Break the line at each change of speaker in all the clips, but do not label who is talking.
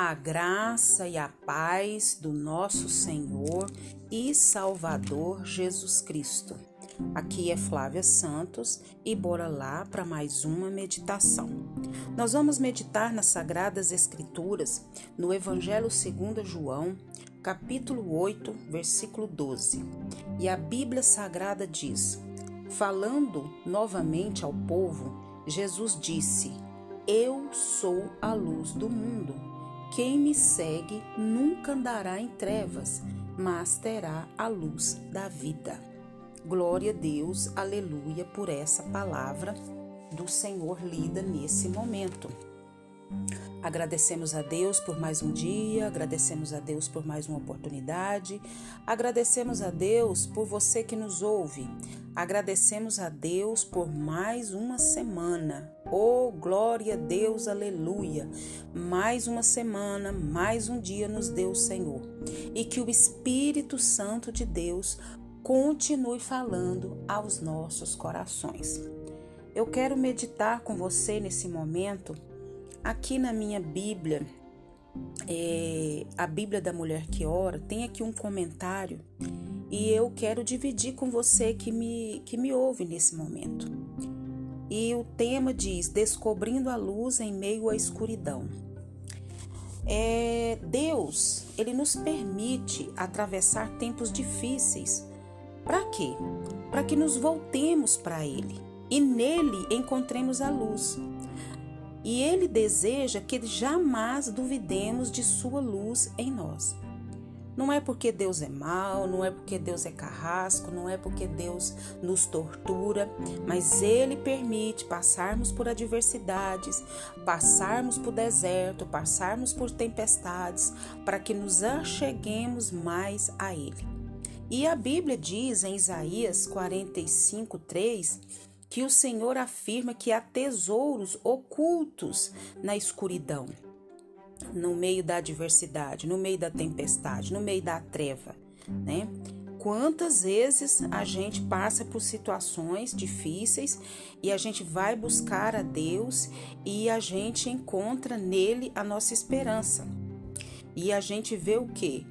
A graça e a paz do nosso Senhor e Salvador Jesus Cristo. Aqui é Flávia Santos e bora lá para mais uma meditação. Nós vamos meditar nas Sagradas Escrituras, no Evangelho segundo João, capítulo 8, versículo 12. E a Bíblia Sagrada diz: Falando novamente ao povo, Jesus disse: Eu sou a luz do mundo. Quem me segue nunca andará em trevas, mas terá a luz da vida. Glória a Deus, aleluia, por essa palavra do Senhor lida nesse momento. Agradecemos a Deus por mais um dia, agradecemos a Deus por mais uma oportunidade, agradecemos a Deus por você que nos ouve, agradecemos a Deus por mais uma semana. Oh, glória a Deus, aleluia! Mais uma semana, mais um dia nos deu o Senhor. E que o Espírito Santo de Deus continue falando aos nossos corações. Eu quero meditar com você nesse momento Aqui na minha Bíblia, é, a Bíblia da Mulher que Ora, tem aqui um comentário e eu quero dividir com você que me, que me ouve nesse momento. E o tema diz: Descobrindo a luz em meio à escuridão. É, Deus, ele nos permite atravessar tempos difíceis. Para quê? Para que nos voltemos para Ele e nele encontremos a luz. E Ele deseja que jamais duvidemos de Sua luz em nós. Não é porque Deus é mau, não é porque Deus é carrasco, não é porque Deus nos tortura, mas Ele permite passarmos por adversidades, passarmos por deserto, passarmos por tempestades, para que nos acheguemos mais a Ele. E a Bíblia diz em Isaías 45, 3 que o Senhor afirma que há tesouros ocultos na escuridão, no meio da adversidade, no meio da tempestade, no meio da treva, né? Quantas vezes a gente passa por situações difíceis e a gente vai buscar a Deus e a gente encontra nele a nossa esperança. E a gente vê o que?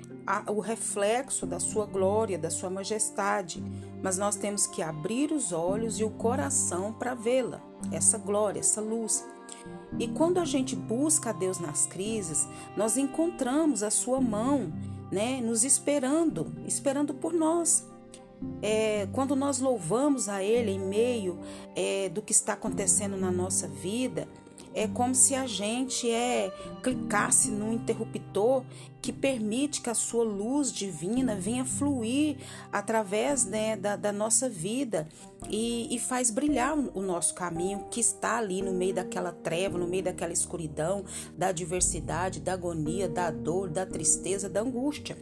o reflexo da sua glória, da sua majestade, mas nós temos que abrir os olhos e o coração para vê-la, essa glória, essa luz. E quando a gente busca a Deus nas crises, nós encontramos a sua mão, né, nos esperando, esperando por nós. É, quando nós louvamos a Ele em meio é, do que está acontecendo na nossa vida, é como se a gente é clicasse no interruptor que permite que a sua luz divina venha fluir através né, da, da nossa vida e, e faz brilhar o nosso caminho que está ali no meio daquela treva, no meio daquela escuridão, da adversidade, da agonia, da dor, da tristeza, da angústia.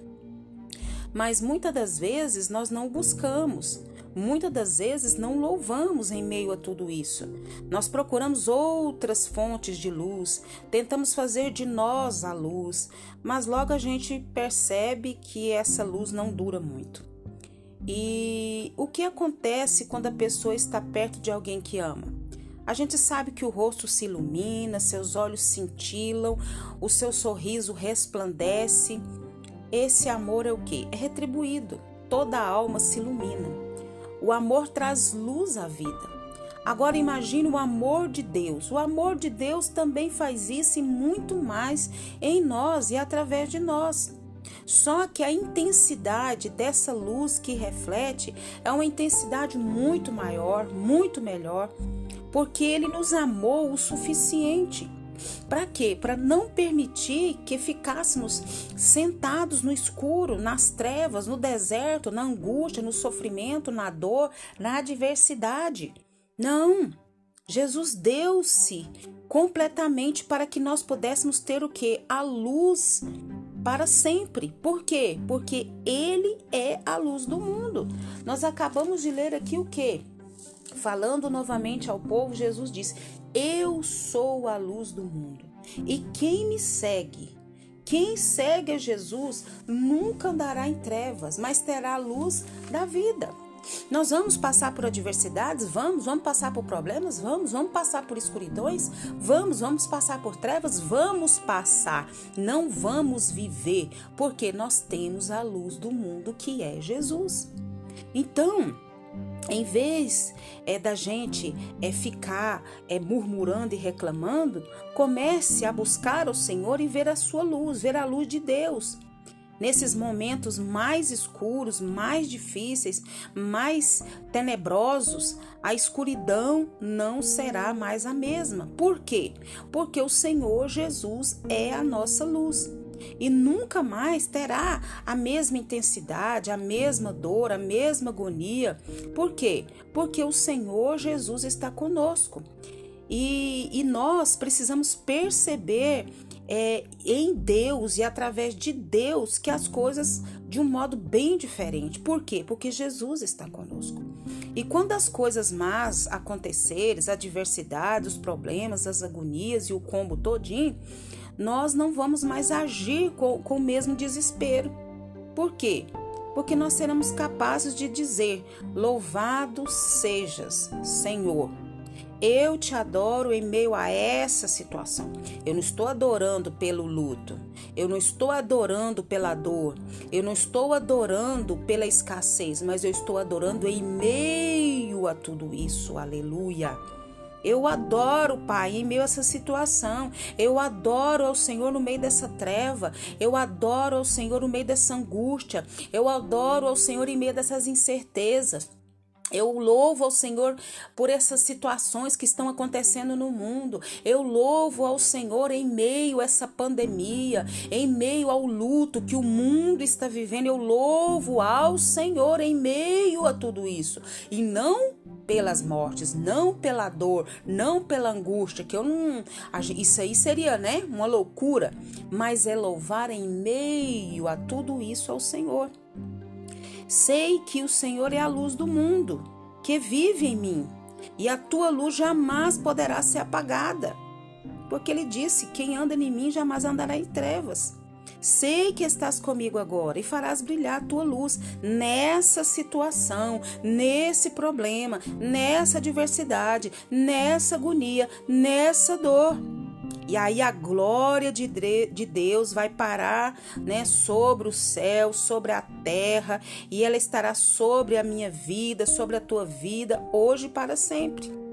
Mas muitas das vezes nós não buscamos. Muitas das vezes não louvamos em meio a tudo isso. Nós procuramos outras fontes de luz, tentamos fazer de nós a luz, mas logo a gente percebe que essa luz não dura muito. E o que acontece quando a pessoa está perto de alguém que ama? A gente sabe que o rosto se ilumina, seus olhos cintilam, o seu sorriso resplandece. Esse amor é o que? É retribuído. Toda a alma se ilumina. O amor traz luz à vida. Agora imagine o amor de Deus. O amor de Deus também faz isso e muito mais em nós e através de nós. Só que a intensidade dessa luz que reflete é uma intensidade muito maior, muito melhor, porque ele nos amou o suficiente. Para quê? Para não permitir que ficássemos sentados no escuro, nas trevas, no deserto, na angústia, no sofrimento, na dor, na adversidade. Não. Jesus deu-se completamente para que nós pudéssemos ter o que? A luz para sempre. Por quê? Porque ele é a luz do mundo. Nós acabamos de ler aqui o que? Falando novamente ao povo, Jesus disse: eu sou a luz do mundo. E quem me segue, quem segue a Jesus, nunca andará em trevas, mas terá a luz da vida. Nós vamos passar por adversidades? Vamos. Vamos passar por problemas? Vamos. Vamos passar por escuridões? Vamos. Vamos passar por trevas? Vamos passar. Não vamos viver, porque nós temos a luz do mundo que é Jesus. Então, em vez é, da gente é, ficar é, murmurando e reclamando, comece a buscar o Senhor e ver a sua luz, ver a luz de Deus. Nesses momentos mais escuros, mais difíceis, mais tenebrosos, a escuridão não será mais a mesma. Por quê? Porque o Senhor Jesus é a nossa luz e nunca mais terá a mesma intensidade, a mesma dor, a mesma agonia. Por quê? Porque o Senhor Jesus está conosco. E, e nós precisamos perceber é, em Deus e através de Deus que as coisas de um modo bem diferente. Por quê? Porque Jesus está conosco. E quando as coisas más acontecerem, as adversidades, os problemas, as agonias e o combo todinho, nós não vamos mais agir com, com o mesmo desespero. Por quê? Porque nós seremos capazes de dizer: Louvado sejas, Senhor. Eu te adoro em meio a essa situação. Eu não estou adorando pelo luto. Eu não estou adorando pela dor. Eu não estou adorando pela escassez, mas eu estou adorando em meio a tudo isso. Aleluia. Eu adoro, Pai, em meio a essa situação. Eu adoro ao Senhor no meio dessa treva. Eu adoro ao Senhor no meio dessa angústia. Eu adoro ao Senhor em meio dessas incertezas. Eu louvo ao Senhor por essas situações que estão acontecendo no mundo. Eu louvo ao Senhor em meio a essa pandemia, em meio ao luto que o mundo está vivendo. Eu louvo ao Senhor em meio a tudo isso. E não pelas mortes, não pela dor, não pela angústia, que eu não. Isso aí seria, né? Uma loucura. Mas é louvar em meio a tudo isso ao Senhor. Sei que o Senhor é a luz do mundo, que vive em mim, e a tua luz jamais poderá ser apagada. Porque ele disse: Quem anda em mim jamais andará em trevas. Sei que estás comigo agora e farás brilhar a tua luz nessa situação, nesse problema, nessa adversidade, nessa agonia, nessa dor. E aí a glória de, de Deus vai parar né, sobre o céu, sobre a terra, e ela estará sobre a minha vida, sobre a tua vida, hoje e para sempre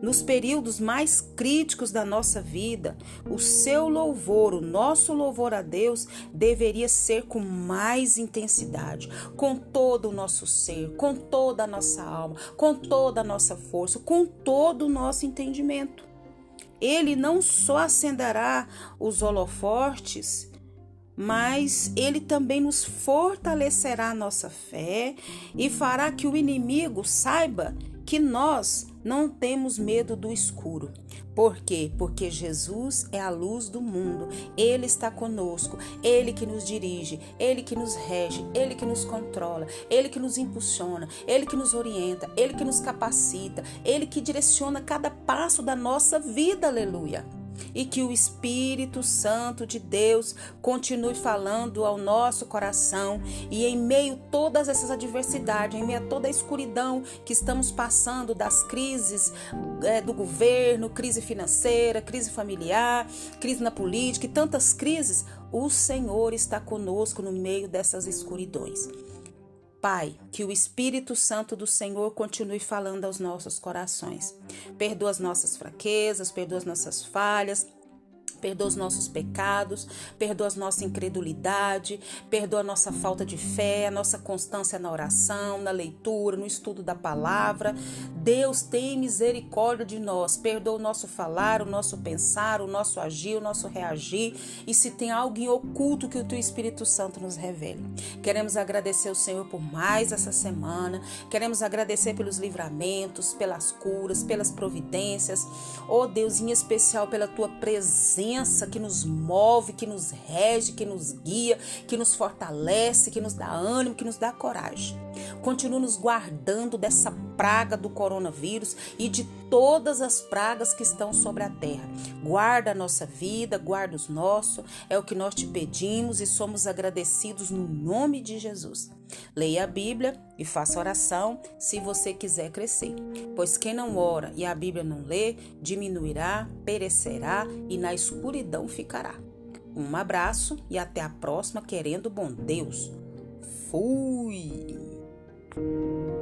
nos períodos mais críticos da nossa vida, o seu louvor, o nosso louvor a Deus, deveria ser com mais intensidade, com todo o nosso ser, com toda a nossa alma, com toda a nossa força, com todo o nosso entendimento. Ele não só acenderá os holofortes, mas ele também nos fortalecerá a nossa fé e fará que o inimigo saiba que nós não temos medo do escuro. Por quê? Porque Jesus é a luz do mundo. Ele está conosco, ele que nos dirige, ele que nos rege, ele que nos controla, ele que nos impulsiona, ele que nos orienta, ele que nos capacita, ele que direciona cada passo da nossa vida. Aleluia e que o Espírito Santo de Deus continue falando ao nosso coração e em meio a todas essas adversidades, em meio a toda a escuridão que estamos passando das crises é, do governo, crise financeira, crise familiar, crise na política e tantas crises, o Senhor está conosco no meio dessas escuridões. Pai, que o Espírito Santo do Senhor continue falando aos nossos corações. Perdoa as nossas fraquezas, perdoa as nossas falhas, perdoa os nossos pecados, perdoa a nossa incredulidade, perdoa a nossa falta de fé, a nossa constância na oração, na leitura, no estudo da palavra. Deus tem misericórdia de nós, perdoa o nosso falar, o nosso pensar, o nosso agir, o nosso reagir e se tem algo em oculto que o teu Espírito Santo nos revele. Queremos agradecer ao Senhor por mais essa semana, queremos agradecer pelos livramentos, pelas curas, pelas providências, oh Deus, em especial pela tua presença que nos move, que nos rege, que nos guia, que nos fortalece, que nos dá ânimo, que nos dá coragem. Continua nos guardando dessa praga do coronavírus e de todas as pragas que estão sobre a terra. Guarda a nossa vida, guarda os nossos, é o que nós te pedimos e somos agradecidos no nome de Jesus. Leia a Bíblia e faça oração se você quiser crescer, pois quem não ora e a Bíblia não lê, diminuirá, perecerá e na escuridão ficará. Um abraço e até a próxima, querendo bom Deus. Fui! Thank you.